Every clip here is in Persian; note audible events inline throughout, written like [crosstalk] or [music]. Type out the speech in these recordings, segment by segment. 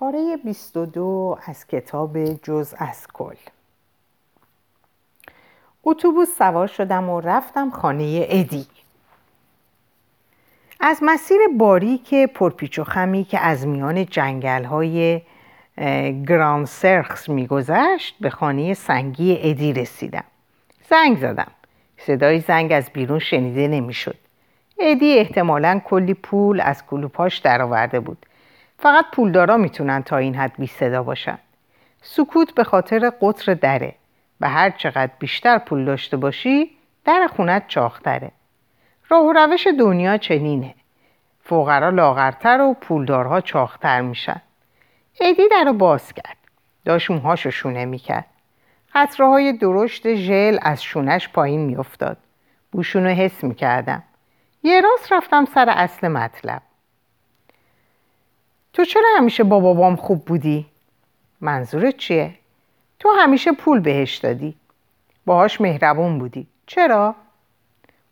پاره 22 از کتاب جز از کل. اتوبوس سوار شدم و رفتم خانه ادی. از مسیر باریک پرپیچ و خمی که از میان جنگل های گران سرخس میگذشت به خانه سنگی ادی رسیدم. زنگ زدم. صدای زنگ از بیرون شنیده نمی‌شد. ادی احتمالا کلی پول از کلوپاش درآورده بود. فقط پولدارا می‌تونن تا این حد بی صدا باشن. سکوت به خاطر قطر دره و هر چقدر بیشتر پول داشته باشی در خونت چاختره راه و روش دنیا چنینه. فقرا لاغرتر و پولدارها چاختر میشن. ادی در رو باز کرد. داشت موهاشو شونه می‌کرد. قطره های درشت ژل از شونش پایین میافتاد. بوشونو حس می‌کردم. یه راست رفتم سر اصل مطلب. تو چرا همیشه با بابام خوب بودی؟ منظورت چیه؟ تو همیشه پول بهش دادی باهاش مهربون بودی چرا؟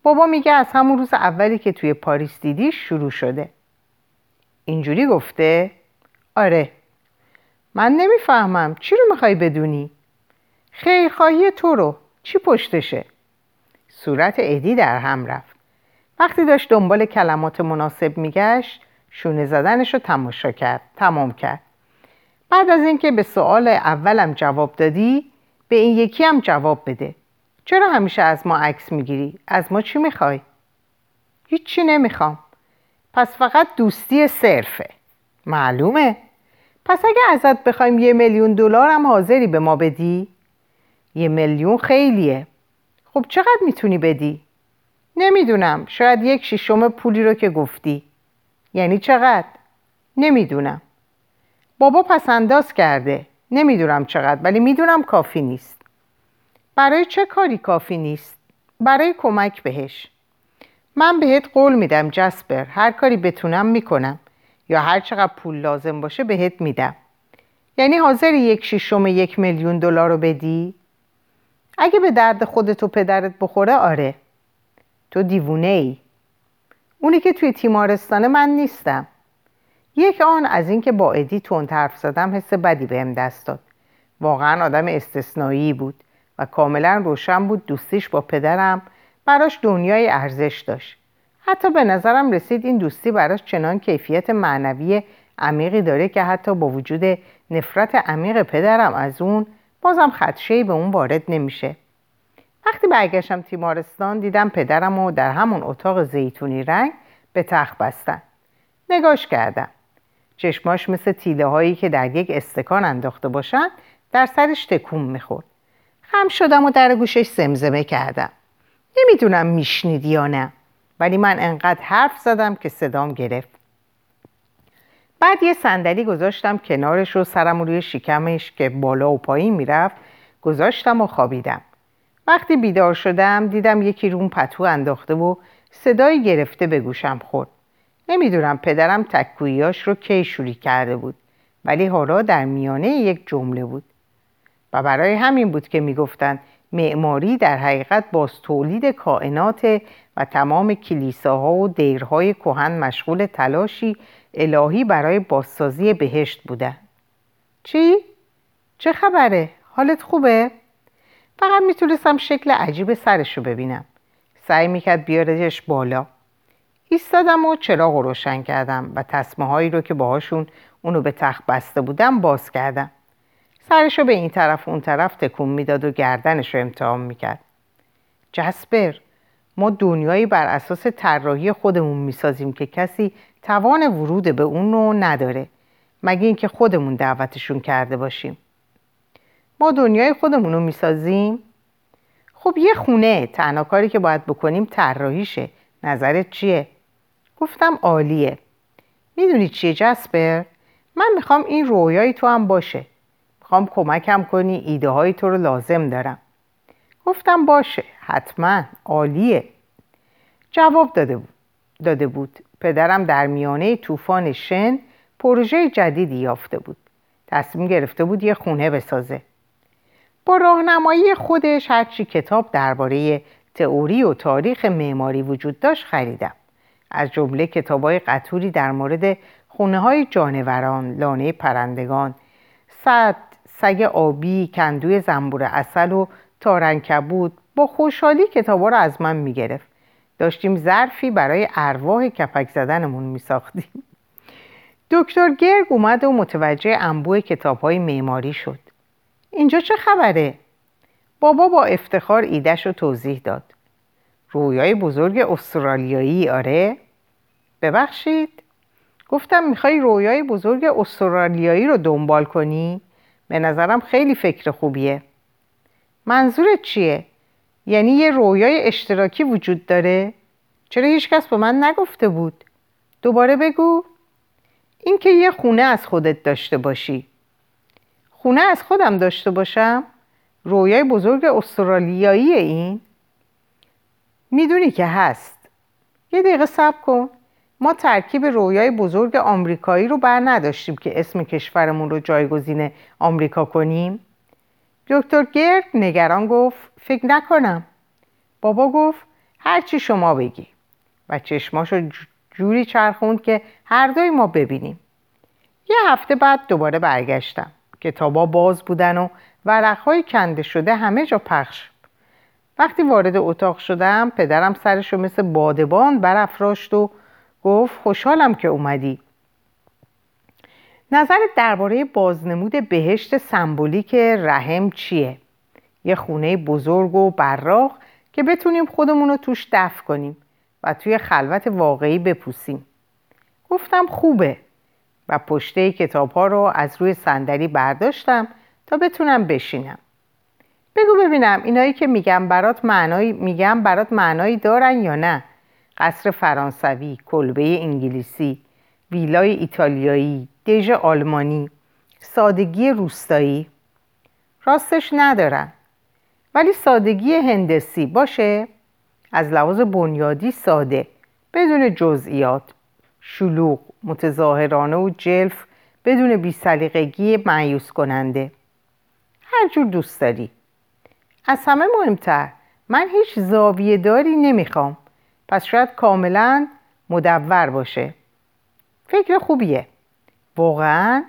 بابا میگه از همون روز اولی که توی پاریس دیدی شروع شده اینجوری گفته؟ آره من نمی‌فهمم چی رو می‌خوای بدونی؟ خیرخواهی تو رو چی پشتشه؟ صورت ادی در هم رفت وقتی داشت دنبال کلمات مناسب میگشت شونه زدنش رو تماشا کرد تمام کرد. بعد از اینکه به سوال اولم جواب دادی به این یکی هم جواب بده. چرا همیشه از ما عکس می‌گیری؟ از ما چی می‌خوای؟ هیچی نمی‌خوام. پس فقط دوستی صرفه. معلومه. پس اگه ازت بخوایم یه میلیون دلار هم حاضری به ما بدی؟ یه میلیون خیلیه. خب چقدر می‌تونی بدی؟ نمی‌دونم. شاید یک شیشم پولی رو که گفتی. یعنی چقدر؟ نمی‌دونم. بابا پس انداز کرده. نمی‌دونم چقدر ولی می‌دونم کافی نیست. برای چه کاری کافی نیست؟ برای کمک بهش. من بهت قول میدم جسپر. هر کاری بتونم می‌کنم. یا هر چقدر پول لازم باشه بهت میدم. یعنی حاضر یک شیشم یک میلیون دلار رو بدی؟ اگه به درد خودت و پدرت بخوره آره. تو دیوونه ای اونی که توی تیمارستان من نیستم. یک آن از اینکه با ادی تون حرف زدم حس بدی بهم دست داد. واقعا آدم استثنایی بود و کاملا روشن بود دوستیش با پدرم براش دنیای ارزش داشت. حتی به نظرم رسید این دوستی براش چنان کیفیت معنوی عمیقی داره که حتی با وجود نفرت عمیق پدرم از اون بازم خدشهی به اون وارد نمیشه. وقتی برگشتم تیمارستان دیدم پدرم و در همون اتاق زیتونی رنگ به تخت بستن. نگاش کردم. چشماش مثل تیله هایی که در یک استکان انداخته باشن در سرش تکون می‌خورد. خم شدم و در گوشش زمزمه کردم. نمی‌دونم میشنید یا نه ولی من انقدر حرف زدم که صدام گرفت. بعد یه صندلی گذاشتم کنارش و سرم روی شکمش که بالا و پایین می‌رفت گذاشتم و خوابیدم. وقتی بیدار شدم دیدم یکی روم پتو انداخته و صدایی گرفته به گوشم خورد نمی‌دونم پدرم تکوییاش رو کی شوری کرده بود ولی حالا در میانه یک جمله بود و برای همین بود که می‌گفتند معماری در حقیقت باز تولید کائنات و تمام کلیساها و دیرهای کهن مشغول تلاشی الهی برای بازسازی بهشت بودن چی؟ چه خبره؟ حالت خوبه؟ فقط می‌تونستم شکل عجیب سرش رو ببینم. سعی می‌کرد بیاردش بالا. ایستادم و چراغ روشن کردم و تصمه هایی رو که باهاشون اونو به تخت بسته بودم باز کردم. سرش رو به این طرف اون طرف تکون می‌داد و گردنش رو امتحان می‌کرد. جسپر ما دنیایی بر اساس طراحی خودمون می‌سازیم که کسی توان ورود به اون رو نداره. مگه اینکه خودمون دعوتشون کرده باشیم. ما دنیای خودمون رو می‌سازیم. خب یه خونه تنها کاری که باید بکنیم طراحیشه. نظرت چیه؟ گفتم عالیه. می‌دونی چیه جسپر؟ من می‌خوام این رویای تو هم باشه. می‌خوام کمکم کنی ایده های تو رو لازم دارم. گفتم باشه حتما. عالیه. جواب داده بود. داده بود. پدرم در میانه طوفان شن پروژه جدیدی یافته بود. تصمیم گرفته بود یه خونه بسازه. با راهنمایی خودش هرچی کتاب درباره تئوری و تاریخ معماری وجود داشت خریدم. از جمله کتابای قطوری در مورد خونه های جانوران لانه پرندگان صد سگ آبی کندوی زنبور اصل و تارنکبود با خوشحالی کتابا رو از من می‌گرفت. داشتیم ظرفی برای ارواح کپک زدنمون میساختیم. دکتر گرگ اومد و متوجه انبوه کتاب های معماری شد. اینجا چه خبره؟ بابا با افتخار ایدش رو توضیح داد رویای بزرگ استرالیایی آره؟ ببخشید گفتم می‌خوای رویای بزرگ استرالیایی رو دنبال کنی؟ به نظرم خیلی فکر خوبیه منظورت چیه؟ یعنی یه رویای اشتراکی وجود داره؟ چرا هیچکس به من نگفته بود؟ دوباره بگو اینکه یه خونه از خودت داشته باشی خونه از خودم داشته باشم؟ رویای بزرگ استرالیایی این؟ می‌دونی که هست. یه دقیقه صبر کن. ما ترکیب رویای بزرگ آمریکایی رو بر نداشتیم که اسم کشورمون رو جایگزین آمریکا کنیم. دکتر گرد نگران گفت فکر نکنم. بابا گفت هرچی شما بگی. و چشماشو جوری چرخوند که هر دوی ما ببینیم. یه هفته بعد دوباره برگشتم. کتابا باز بودن و ورقهای کنده شده همه جا پخش وقتی وارد اتاق شدم پدرم سرشو مثل بادبان برافراشت و گفت خوشحالم که اومدی. نظرت درباره بازنمود بهشت سمبولیک رحم چیه؟ یه خونه بزرگ و براق که بتونیم خودمون رو توش دفع کنیم و توی خلوت واقعی بپوسیم. گفتم خوبه. و پشته کتاب ها رو از روی صندلی برداشتم تا بتونم بشینم. بگو ببینم اینایی که میگم برات معنایی میگم برات معنایی دارن یا نه؟ قصر فرانسوی کلبه انگلیسی ویلای ایتالیایی دژ آلمانی سادگی روستایی. راستش ندارن. ولی سادگی هندسی باشه؟ از لحاظ بنیادی ساده بدون جزئیات شلوغ متظاهرانه و جلف بدون بیسلیقگی معیوس کننده. هر جور دوست داری. از همه مهمتر. من هیچ زاویه داری نمی‌خوام. پس شاید کاملا مدور باشه. فکر خوبیه. واقعا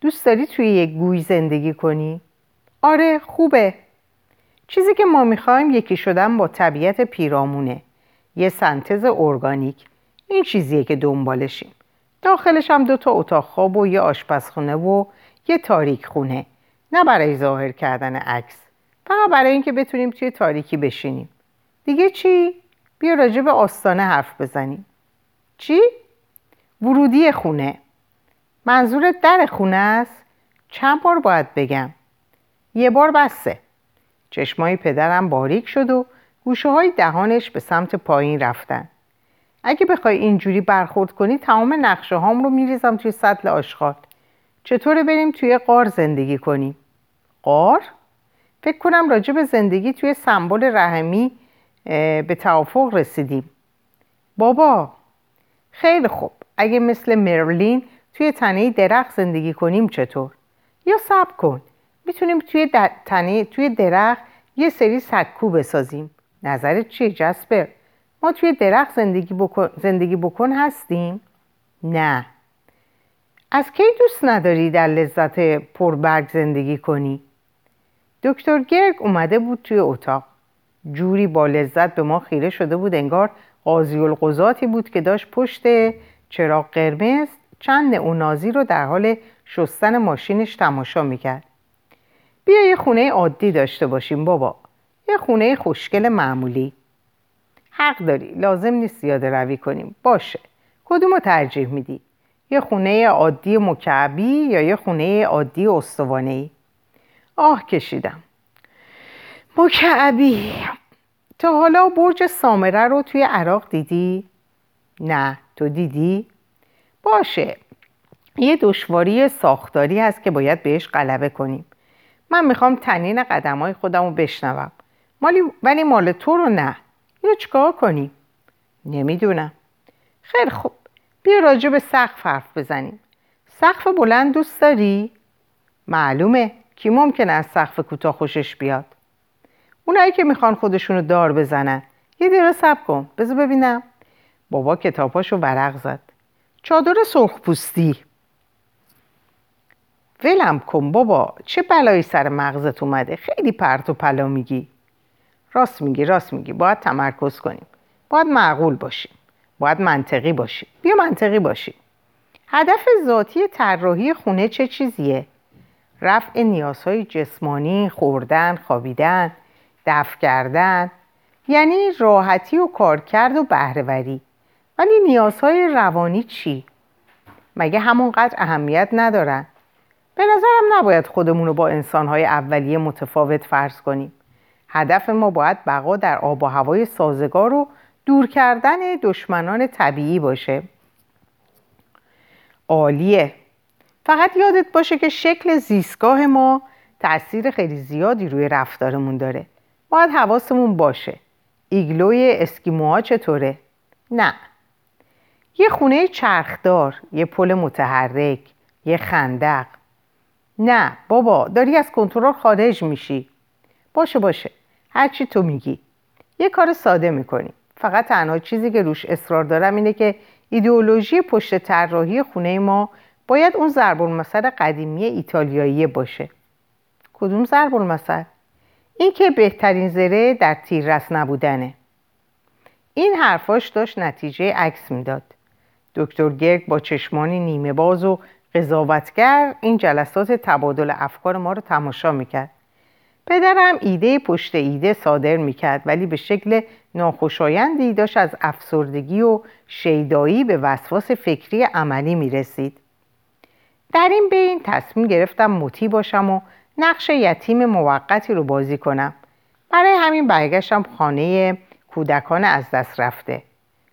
دوست داری توی یک گوی زندگی کنی؟ آره خوبه. چیزی که ما می‌خوایم یکی شدن با طبیعت پیرامونه. یه سنتز ارگانیک. این چیزیه که دنبالشیم. داخلش هم دو تا اتاق خواب و یه آشپزخونه و یه تاریک خونه. نه برای ظاهر کردن عکس. فقط برای اینکه بتونیم توی تاریکی بشینیم. دیگه چی؟ بیا راجع به آستانه حرف بزنیم. چی؟ ورودی خونه. منظور در خونه است؟ چند بار باید بگم. یه بار بسته چشمای پدرم باریک شد و گوشه های دهانش به سمت پایین رفتن. اگه بخوای اینجوری برخورد کنی تمام نقشه هام رو میریزم توی سطل آشغال چطوره بریم توی قار زندگی کنیم قار؟ فکر کنم راجع به زندگی توی سمبل رحمی به توافق رسیدیم بابا خیلی خوب اگه مثل مرلین توی تنه درخت زندگی کنیم چطور؟ یا سب کن می‌تونیم توی تنه توی درخت یه سری سکو بسازیم نظرت چیه جسپر؟ توی درخت زندگی بکن, زندگی بکن هستیم؟ نه. از کی دوست نداری در لذت پربرگ زندگی کنی؟ دکتر گرگ اومده بود توی اتاق. جوری با لذت به ما خیره شده بود انگار قاضی القضاتی بود که داشت پشت چراغ قرمز چند نازی رو در حال شستن ماشینش تماشا می‌کرد. بیا یه خونه عادی داشته باشیم بابا. یه خونه خوشگل معمولی. حق داری لازم نیست یاد روی کنیم. باشه. کدوم رو ترجیح میدی؟ یه خونه عادی مکعبی یا یه خونه عادی استوانه آه کشیدم. مکعبی. تا حالا برج سامره رو توی عراق دیدی؟ نه. تو دیدی؟ باشه. یه دشواری ساختاری هست که باید بهش غلبه کنیم. من می‌خوام تنین قدم های خودم رو بشنوم ولی مال تو رو نه. اینو چیکار کنیم؟ نمی‌دونم. خیلی خوب. بیا راجع به سقف حرف بزنیم. سقف بلند دوست داری؟ معلومه. کی ممکنه از سقف کوتاه خوشش بیاد؟ اونایی که می‌خوان خودشونو دار بزنن. یه دقیقه سب کن. بذار ببینم. بابا کتاباشو ورق زد. چادر سرخپوستی. ولم کن بابا. چه بلایی سر مغزت اومده؟ خیلی پرت و پلا میگی. راست میگی راست میگی. باید تمرکز کنیم. باید معقول باشیم. باید منطقی باشیم. بیا منطقی باشیم. هدف ذاتی طراحی خونه چه چیزیه؟ رفع نیازهای جسمانی خوردن خوابیدن دفع کردن. یعنی راحتی و کارکرد و بهرهوری. ولی نیازهای روانی چی؟ مگه همونقدر اهمیت ندارن؟ به نظرم نباید خودمون رو با انسانهای اولیه متفاوت فرض کنیم. هدف ما باید بقا در آب و هوای سازگار و دور کردن دشمنان طبیعی باشه. عالیه. فقط یادت باشه که شکل زیستگاه ما تاثیر خیلی زیادی روی رفتارمون داره. باید حواسمون باشه. ایگلوی اسکیموها چطوره؟ نه. یه خونه چرخدار یه پل متحرک یه خندق. نه بابا داری از کنترل خارج میشی. باشه باشه. هرچی تو میگی. یه کار ساده می‌کنیم فقط تنها چیزی که روش اصرار دارم اینه که ایدئولوژی پشت طراحی خونه ما باید اون ضرب المثل قدیمی ایتالیایی باشه. کدوم ضرب المثل این که بهترین زره در تیررس نبودنه. این حرفاش داشت نتیجه عکس می‌داد. دکتر گرگ با چشمانی نیمه باز و قضاوتگر این جلسات تبادل افکار ما رو تماشا می‌کرد. پدرم ایده پشت ایده صادر می‌کرد ولی به شکل ناخوشایندی داشت از افسردگی و شیدایی به وسواس فکری عملی می‌رسید. در این بین تصمیم گرفتم مطی باشم و نقش یتیم موقتی رو بازی کنم. برای همین برگشتم خانه کودکان از دست رفته.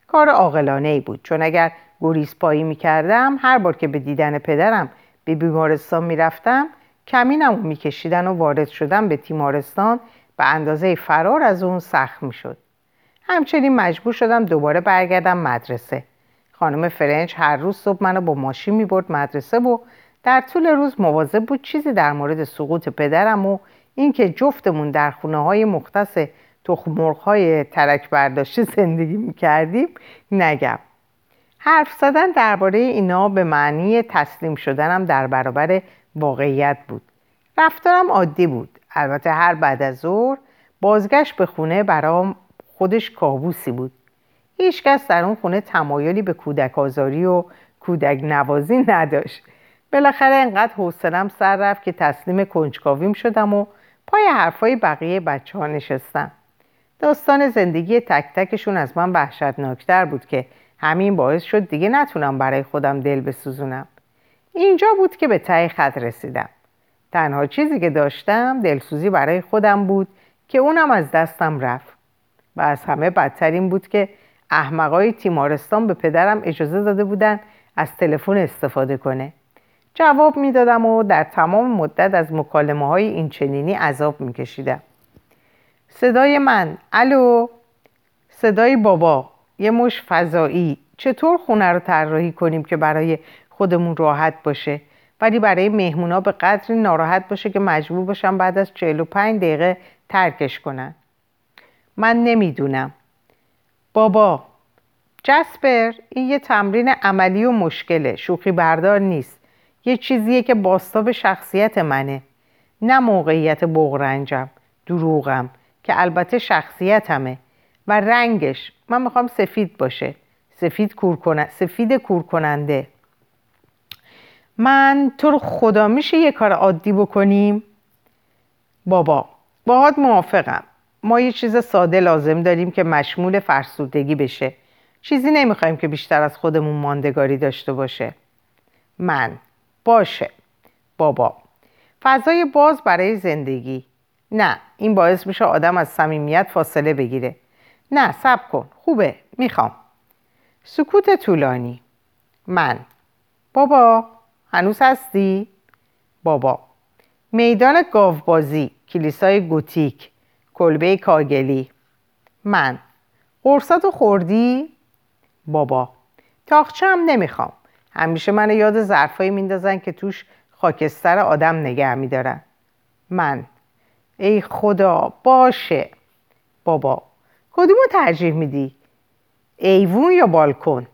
کار عاقلانه ای بود چون اگر گریز پایی می کردم هر بار که به دیدن پدرم به بیمارستان می رفتم کمینم می کشیدن و وارد شدم به تیمارستان به اندازه فرار از اون سخت می شد. همچنین مجبور شدم دوباره برگردم مدرسه. خانم فرنج هر روز صبح منو با ماشین می برد مدرسه و در طول روز مواظب بود چیزی در مورد سقوط پدرم و اینکه جفتمون در خونه های مختص تخمرغ های ترک برداشته [laughs] زندگی می کردیم نگم. حرف زدن درباره اینا به معنی تسلیم شدنم در برابر واقعیت بود. رفتارم عادی بود. البته هر بعد از ظهر بازگشت به خونه برام خودش کابوسی بود. هیچکس در اون خونه تمایلی به کودک آزاری و کودک نوازی نداشت. بالاخره انقدر حوصلم سر رفت که تسلیم کنجکاویم شدم و پای حرفای بقیه بچه ها نشستم. داستان زندگی تک تکشون از من وحشتناکتر بود که همین باعث شد دیگه نتونم برای خودم دل بسوزونم. اینجا بود که به ته خط رسیدم. تنها چیزی که داشتم دلسوزی برای خودم بود که اونم از دستم رفت. و از همه بدتر این بود که احمقای تیمارستان به پدرم اجازه داده بودن از تلفن استفاده کنه. جواب می‌دادم و در تمام مدت از مکالمه های این چنینی عذاب میکشیدم. صدای من الو؟ صدای بابا یه مش فضایی. چطور خونه رو طراحی کنیم که برای خودمون راحت باشه. ولی برای مهمونا به قدری ناراحت باشه که مجبور باشم بعد از 45 دقیقه ترکش کنن. من نمی‌دونم. بابا جسپر این یه تمرین عملی و مشکله. شوخی بردار نیست. یه چیزیه که باستاب شخصیت منه. نه موقعیت بغرنجم دروغم که البته شخصیتمه. و رنگش من می‌خوام سفید باشه. سفید کور سفید کور کننده من تو رو خدا میشه یه کار عادی بکنیم؟ بابا باهات موافقم. ما یه چیز ساده لازم داریم که مشمول فرسودگی بشه. چیزی نمی‌خوایم که بیشتر از خودمون ماندگاری داشته باشه. من. باشه. بابا. فضای باز برای زندگی. نه این باعث میشه آدم از صمیمیت فاصله بگیره. نه سب کن. خوبه. می‌خوام. سکوت طولانی. من. بابا. هنوز هستی؟ بابا. میدان گاوبازی کلیسای گوتیک کلبه کاگلی. من. قرصاتو خوردی؟ بابا. تاخچه هم نمی‌خوام. همیشه من یاد ظرفایی میندازن که توش خاکستر آدم نگه میدارن. من. ای خدا باشه. بابا. کدومو ترجیح میدی؟ ایوون یا بالکن؟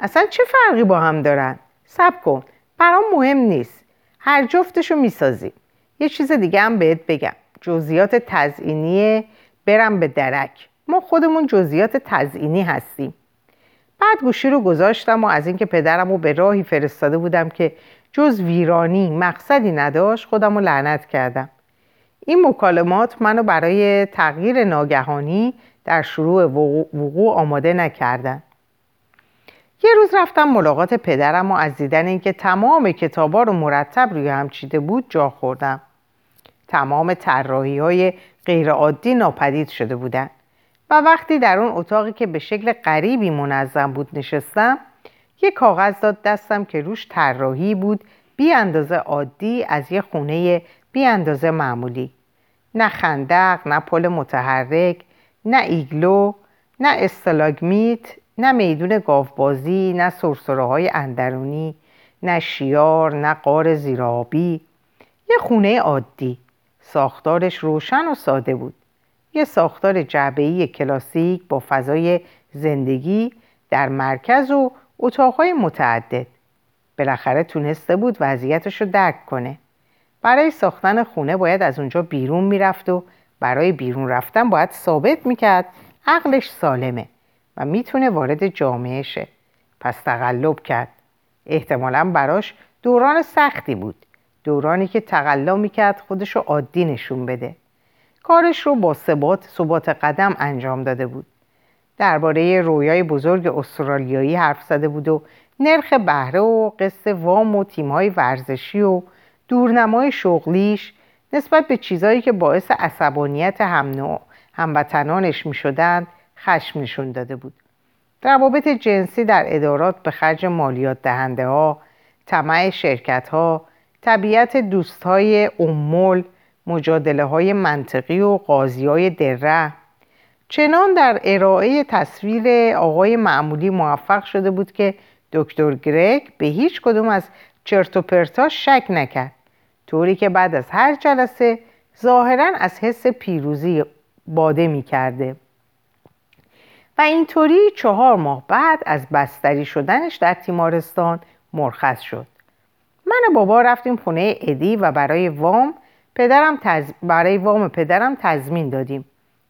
اصلا چه فرقی با هم دارن؟ سب کن. برام مهم نیست. هر جفتشو می‌سازیم یه چیز دیگه هم بهت بگم. جزئیات تزئینی برم به درک. ما خودمون جزئیات تزئینی هستیم. بعد گوشی رو گذاشتم و از اینکه پدرم رو به راهی فرستاده بودم که جز ویرانی مقصدی نداشت خودم رو لعنت کردم. این مکالمات منو برای تغییر ناگهانی در شروع وقوع آماده نکردن. یه روز رفتم ملاقات پدرم و از دیدن اینکه تمام کتابا رو مرتب روی هم چیده بود جا خوردم. تمام طراحی های غیرعادی ناپدید شده بودن. و وقتی در اون اتاقی که به شکل غریبی منظم بود نشستم یه کاغذ داد دستم که روش طراحی بود بی اندازه عادی از یه خونه بی اندازه معمولی. نه خندق نه پل متحرک نه ایگلو نه استلاگمیت نه میدون گاوبازی نه سرسره های اندرونی نه شیار نه قار زیرابی. یه خونه عادی. ساختارش روشن و ساده بود. یه ساختار جعبه‌ای کلاسیک با فضای زندگی در مرکز و اتاقهای متعدد. بالاخره تونسته بود وضعیتش رو درک کنه. برای ساختن خونه باید از اونجا بیرون می‌رفت و برای بیرون رفتن باید ثابت می‌کرد عقلش سالمه. و می‌تونه وارد جامعه شه. پس تقلب کرد. احتمالا براش دوران سختی بود. دورانی که تقلا می‌کرد خودش رو عادی نشون بده. کارش رو با ثبات ثبات قدم انجام داده بود. درباره رویای بزرگ استرالیایی حرف زده بود و نرخ بهره و قصه وام و تیمهای ورزشی و دورنمای شغلیش نسبت به چیزهایی که باعث عصبانیت هم هموطنانش می شدند خشم نشون داده بود. روابط جنسی در ادارات به خرج مالیات دهنده ها طمع شرکت ها طبیعت دوست های امول مجادله های منطقی و قاضی های دره. چنان در ارائه تصویر آقای معمولی موفق شده بود که دکتر گرگ به هیچ کدوم از چرت و پرتاش شک نکرد. طوری که بعد از هر جلسه ظاهرا از حس پیروزی باده می کرده و اینطوری چهار ماه بعد از بستری شدنش در تیمارستان مرخص شد. من و بابا رفتیم خونه ادی و برای وام پدرم برای وام پدرم تضمین دادیم.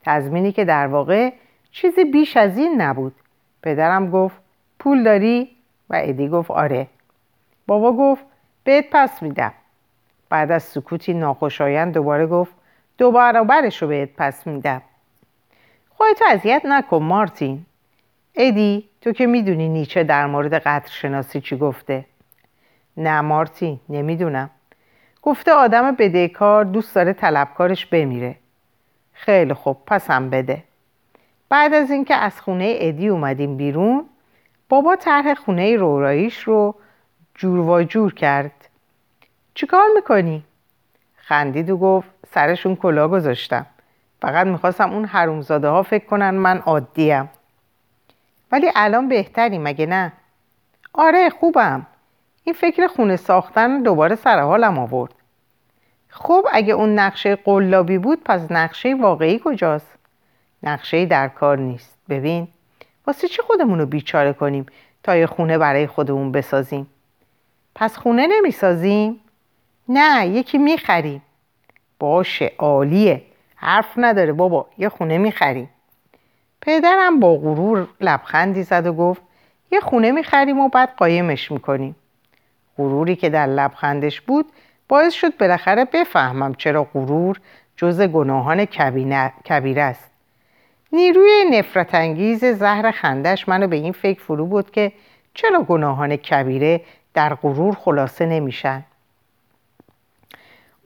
تضمینی که در واقع چیزی بیش از این نبود. پدرم گفت پول داری؟ و ادی گفت آره. بابا گفت بهت پس میدم. بعد از سکوتی ناخوشایند دوباره گفت دو برابرش رو بهت پس میدم. خودتو اذیت نکن مارتین. ادی تو که می‌دونی نیچه در مورد قدر شناسی چی گفته؟ نه مارتین نمی‌دونم. گفته آدم بدهکار دوست داره طلبکارش بمیره. خیلی خوب پسم بده. بعد از اینکه از خونه ادی اومدیم بیرون بابا طرح خونه روراییش رو جور و جور کرد. چیکار می‌کنی؟ خندید و گفت سرشون کلا گذاشتم. فقط می‌خواستم اون حرومزاده ها فکر کنن من عادیم. ولی الان بهتری مگه نه؟ آره خوبم. این فکر خونه ساختن دوباره سر حالم آورد. خب اگه اون نقشه قلابی بود پس نقشه واقعی کجاست؟ نقشه در کار نیست. ببین واسه چی خودمون رو بیچاره کنیم تا یه خونه برای خودمون بسازیم؟ پس خونه نمی‌سازیم؟ نه یکی می‌خریم. باشه عالیه. حرف نداره بابا یه خونه می‌خریم پدرم با غرور لبخندی زد و گفت یه خونه می‌خریم و بعد قایمش می‌کنیم. غروری که در لبخندش بود باعث شد بالاخره بفهمم چرا غرور جز گناهان کبیر است. نیروی نفرت انگیز زهر خندش منو به این فکر فرو بود که چرا گناهان کبیره در غرور خلاصه نمیشن.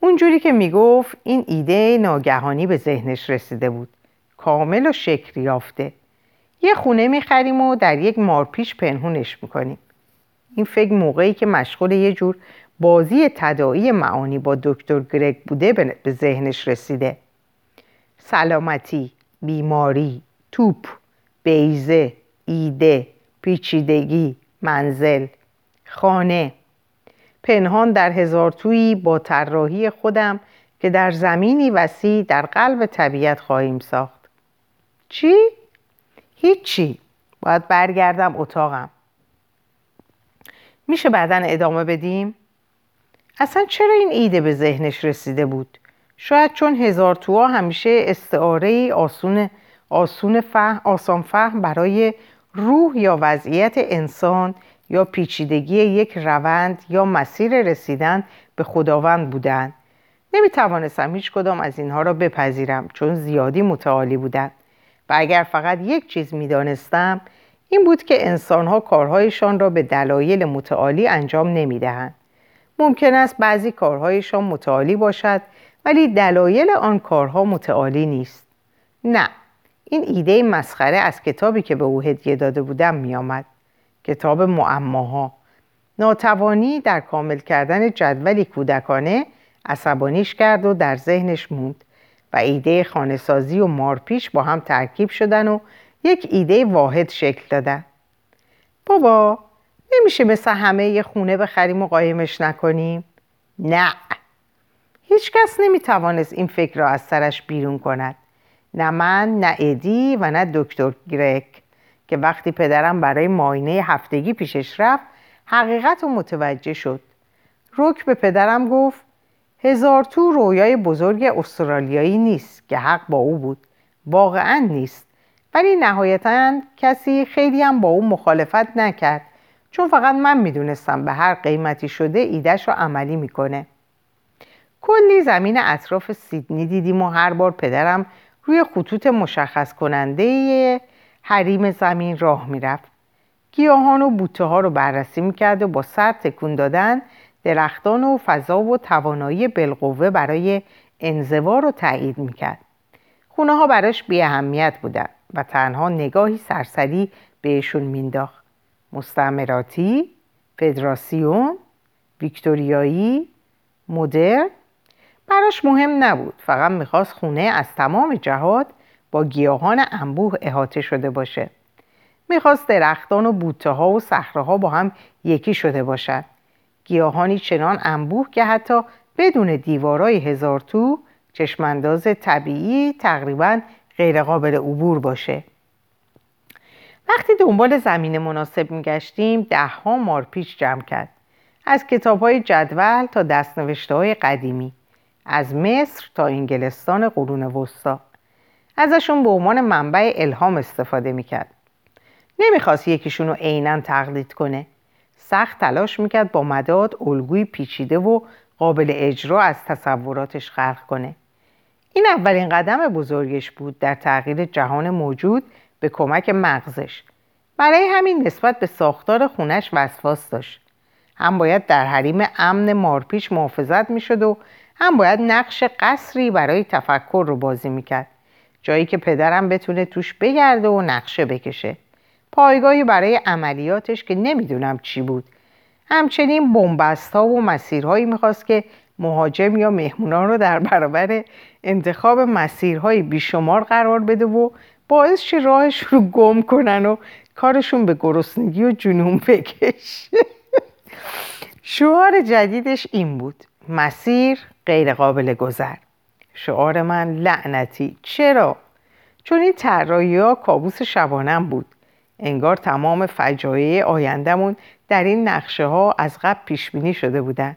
اونجوری که می‌گفت این ایده ناگهانی به ذهنش رسیده بود. کامل و شکل یافته. یه خونه می‌خریم و در یک مارپیش پنهونش می‌کنیم. این فکر موقعی که مشغول یه جور بازی تدایی معانی با دکتر گرگ بوده به ذهنش رسیده. سلامتی بیماری توپ بیزه ایده پیچیدگی منزل خانه پنهان در هزار تویی با طراحی خودم که در زمینی وسیع در قلب طبیعت خواهیم ساخت چی؟ هیچی باید برگردم اتاقم میشه بعدا ادامه بدیم؟ اصلا چرا این ایده به ذهنش رسیده بود؟ شاید چون هزار توها همیشه استعاره آسون, آسون فهم، آسان فهم برای روح یا وضعیت انسان یا پیچیدگی یک روند یا مسیر رسیدن به خداوند بودند نمی توانستم هیچ کدام از اینها را بپذیرم چون زیادی متعالی بودند و اگر فقط یک چیز می دانستم این بود که انسانها کارهایشان را به دلایل متعالی انجام نمی دهند. ممکن است بعضی کارهایشان متعالی باشد ولی دلایل آن کارها متعالی نیست. نه این ایده مسخره از کتابی که به او هدیه داده بودم می آمد. کتاب معماها. ناتوانی در کامل کردن جدولی کودکانه عصبانیش کرد و در ذهنش موند و ایده خانهسازی و مارپیش با هم ترکیب شدن و یک ایده واحد شکل دادن. بابا نمیشه مثل همه یه خونه بخریم و قایمش نکنیم؟ نه. هیچ کس نمی‌توانست این فکر را از سرش بیرون کند. نه من نه ادی و نه دکتر گرک که وقتی پدرم برای ماینه هفتگی پیشش رفت حقیقت رو متوجه شد. روک به پدرم گفت هزار تو رویای بزرگ استرالیایی نیست که حق با او بود. واقعا نیست. ولی نهایتا کسی خیلی هم با او مخالفت نکرد. چون فقط من می‌دونستم به هر قیمتی شده ایدهش رو عملی می‌کنه. کلی زمین اطراف سیدنی دیدیم و هر بار پدرم روی خطوط مشخص کننده حریم زمین راه می‌رفت. گیاهان و بوته ها رو بررسی می‌کرد و با سر تکون دادن درختان و فضا و توانایی بالقوه برای انزوا رو تایید می‌کرد. خونه ها براش بی اهمیت بودن و تنها نگاهی سرسری بهشون مینداخت مستعمراتی فدراسیون ویکتوریایی مدرن. براش مهم نبود فقط می‌خواست خونه از تمام جهات با گیاهان انبوه احاطه شده باشه. می‌خواست درختان و بوته ها و صخره با هم یکی شده باشد گیاهانی چنان انبوه که حتی بدون دیوارای هزار تو چشمانداز طبیعی تقریبا غیرقابل عبور باشه. وقتی دنبال زمین مناسب میگشتیم ده ها مارپیچ جمع کرد. از کتاب های جدول تا دستنوشته های قدیمی. از مصر تا انگلستان قرون وسطا. ازشون به عنوان منبع الهام استفاده می‌کرد. نمی‌خواست یکیشون رو عینا تقلید کنه. سخت تلاش می‌کرد با مداد الگوی پیچیده و قابل اجرا از تصوراتش خلق کنه. این اولین قدم بزرگش بود در تغییر جهان موجود به کمک مغزش. برای همین نسبت به ساختار خونش وسواس داشت. هم باید در حریم امن مارپیچ محافظت می‌شد و هم باید نقش قصری برای تفکر رو بازی می‌کرد. جایی که پدرم بتونه توش بگرده و نقشه بکشه. پایگاهی برای عملیاتش که نمی‌دونم چی بود. همچنین بنبست ها و مسیرهایی می‌خواست که مهاجم یا مهمونان رو در برابر انتخاب مسیرهای بیشمار قرار بده و باعث چه راهش رو گم کنن و کارشون به گرسنگی و جنون بکش. [laughs] شعار جدیدش این بود. مسیر غیر قابل گذر. شعار من لعنتی. چرا؟ چون این طراحی ها کابوس شبانم بود. انگار تمام فجایع آیندهمون در این نقشه ها از قبل پیش بینی شده بودن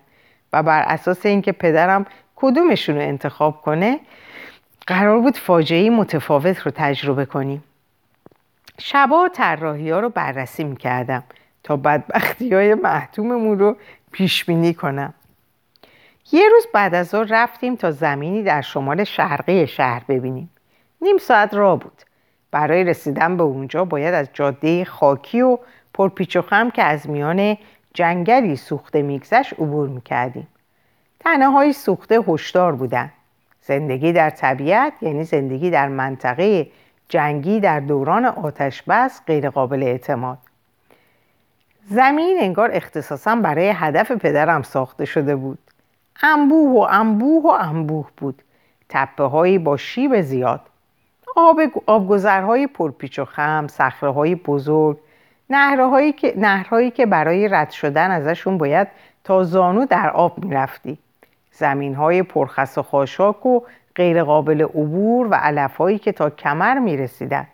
و بر اساس اینکه پدرم کدومشون رو انتخاب کنه قرار بود فاجعه متفاوت رو تجربه کنیم. شبا طراحی ها رو بررسی می‌کردم تا بدبختی های محتوممون رو پیش بینی کنم. یه روز بعد از ظهر رفتیم تا زمینی در شمال شرقی شهر ببینیم. نیم ساعت راه بود. برای رسیدن به اونجا باید از جاده خاکی و پرپیچ و خم که از میان جنگلی سوخته میگذشت عبور می‌کردیم. تنه های سوخته هشدار بودن. زندگی در طبیعت یعنی زندگی در منطقه جنگی در دوران آتش بس غیر قابل اعتماد. زمین انگار اختصاصا برای هدف پدرم ساخته شده بود. انبوه و انبوه و انبوه بود. تپه هایی با شیب زیاد. آب آبگذرهای پرپیچ و خم های بزرگ. نهرهایی که نهرهایی که برای رد شدن ازشون باید تا زانو در آب می‌رفتی. زمین های پرخس و خاشاک و غیر قابل عبور و علف که تا کمر می رسیدن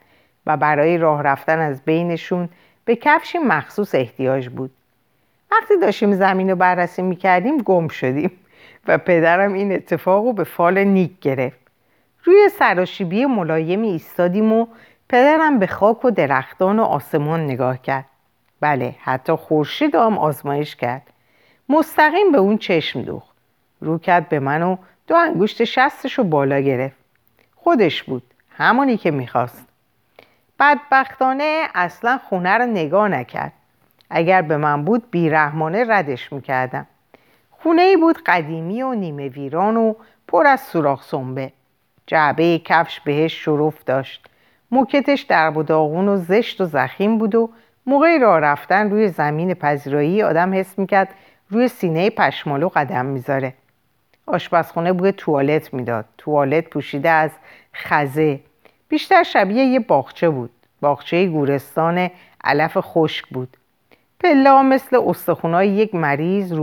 و برای راه رفتن از بینشون به کفشی مخصوص احتیاج بود. وقتی داشتیم زمین رو بررسی می‌کردیم گم شدیم. و پدرم این اتفاق رو به فال نیک گرفت. روی سراشیبی ملایمی ایستادیم و پدرم به خاک و درختان و آسمان نگاه کرد. بله حتی خورشید هم آزمایش کرد. مستقیم به اون چشم دوخت. رو کرد به من و دو انگشت شستش رو بالا گرفت. خودش بود همونی که می‌خواست. بدبختانه اصلا خونه رو نگاه نکرد. اگر به من بود بیرحمانه ردش می‌کردم. خونه ای بود قدیمی و نیمه ویران و پر از سوراخ سنبه. جعبه کفش بهش شرف داشت. موکتش در و داغون و زشت و زخیم بود و موقع راه رفتن روی زمین پذیرایی آدم حس می‌کرد روی سینه پشمالو قدم می‌ذاره. آشپزخونه بوی توالت می‌داد. توالت پوشیده از خزه. بیشتر شبیه یه باغچه بود. باغچه گورستان علف خشک بود. پلا مثل استخونای یک مریض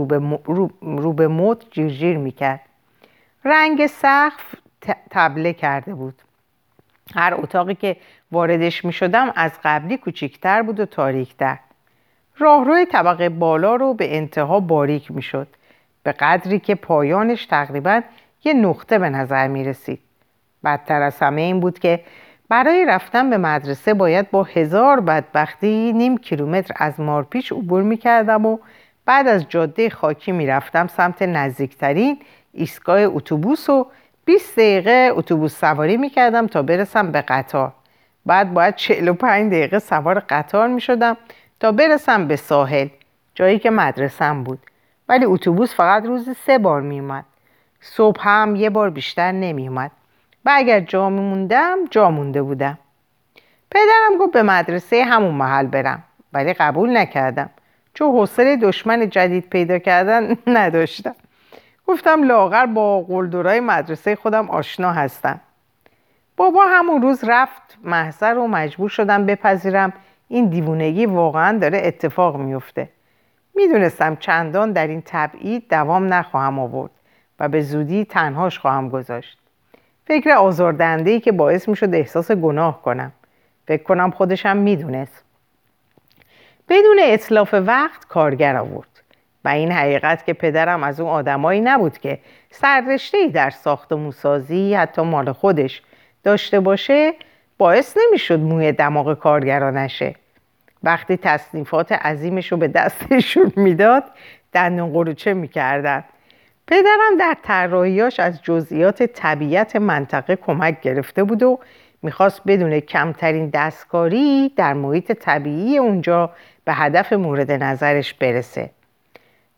رو به, موت جیرجیر می‌کرد رنگ سقف تبله کرده بود. هر اتاقی که واردش می‌شدم از قبلی کوچیکتر بود و تاریکتر. راهروی طبقه بالا رو به انتها باریک می‌شد به قدری که پایانش تقریبا یه نقطه به نظر می رسید. بدتر از همه این بود که برای رفتن به مدرسه باید با هزار بدبختی نیم کیلومتر از مارپیچ عبور می کردم و بعد از جاده خاکی می رفتم سمت نزدیکترین ایستگاه اتوبوس و 20 دقیقه اتوبوس سواری می کردم تا برسم به قطار. بعد باید 45 دقیقه سوار قطار می شدم تا برسم به ساحل جایی که مدرسم بود. ولی اتوبوس فقط روزی سه بار میومد صبح هم یه بار بیشتر نمیومد و اگر جا موندم جا مونده بودم. پدرم گفت به مدرسه همون محل برم ولی قبول نکردم. چون حوصله دشمن جدید پیدا کردن [laughs] نداشتم. گفتم لاغر با قلدرای مدرسه خودم آشنا هستم. بابا همون روز رفت محضر و مجبور شدم بپذیرم. این دیوونگی واقعا داره اتفاق میفته می‌دونستم چندان در این تبعید دوام نخواهم آورد و به زودی تنهاش خواهم گذاشت. فکر آزاردهنده که باعث می‌شد احساس گناه کنم. فکر کنم خودشم می‌دونست. بدون اطلاف وقت کارگر آورد. و این حقیقت که پدرم از اون آدمایی نبود که سررشته ای در ساخت موسازی حتی مال خودش داشته باشه باعث نمی‌شد موی دماغ کارگرا نشه. وقتی تصنیفات عظیمش رو به دستشون می‌داد دندون قروچه می‌کردن. پدرم در طراحیاش از جزئیات طبیعت منطقه کمک گرفته بود و می‌خواست بدون کمترین دستکاری در محیط طبیعی اونجا به هدف مورد نظرش برسه.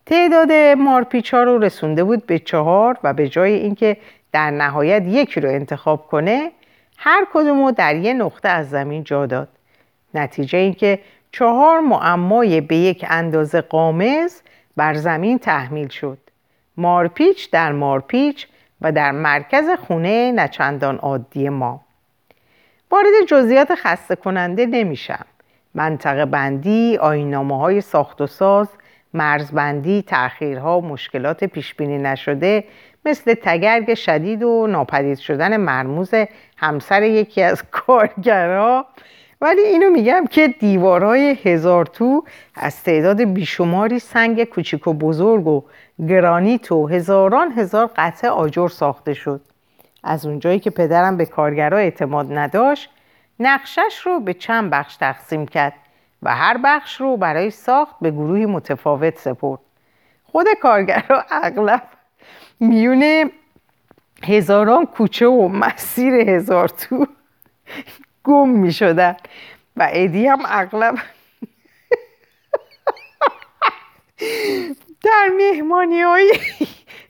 تعداد مارپیچا رو رسونده بود به چهار و به جای اینکه در نهایت یکی رو انتخاب کنه هر کدوم رو در یه نقطه از زمین جا داد. نتیجه اینکه چهار معمای به یک اندازه قامز بر زمین تحمیل شد. مارپیچ در مارپیچ و در مرکز خونه نچندان عادی ما. وارد جزئیات خسته کننده نمیشم. منطقه بندی، آینامه های ساخت و ساز، مرزبندی، تأخیرها، مشکلات پیشبینی نشده مثل تگرگ شدید و ناپدید شدن مرموز همسر یکی از کارگرها ولی اینو میگم که دیوارهای هزار تو از تعداد بیشماری سنگ کوچیک و بزرگ و گرانیت و هزاران هزار قطعه آجر ساخته شد. از اونجایی که پدرم به کارگرها اعتماد نداشت نقشش رو به چند بخش تقسیم کرد و هر بخش رو برای ساخت به گروهی متفاوت سپرد. خود کارگرها اغلب میونه هزاران کوچه و مسیر هزار تو گم می شدن و ادی هم اغلب در مهمانی های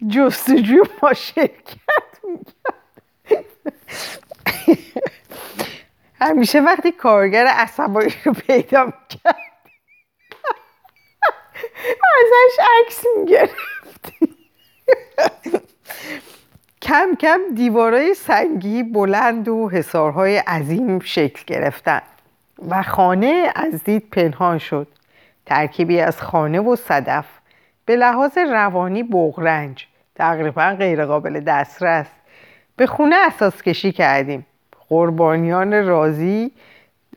جستجو ما شرکت همیشه وقتی کارگر عصبایی رو پیدا می‌کرد ازش عکس می‌گرفت. کم کم دیوارای سنگی بلند و حسارهای عظیم شکل گرفتن و خانه از دید پنهان شد. ترکیبی از خانه و صدف. به لحاظ روانی بغرنج تقریبا غیرقابل دسترس. به خونه اساس کشی کردیم. قربانیان رازی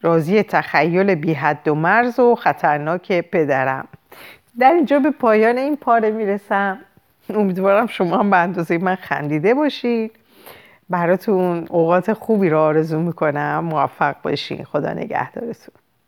رازی تخیل بی حد و مرز و خطرناک پدرم. در اینجا به پایان این پاره می‌رسم. امیدوارم شما هم به اندازه من خندیده باشید براتون اوقات خوبی رو آرزو می‌کنم. موفق باشین. خدا نگهدارتون.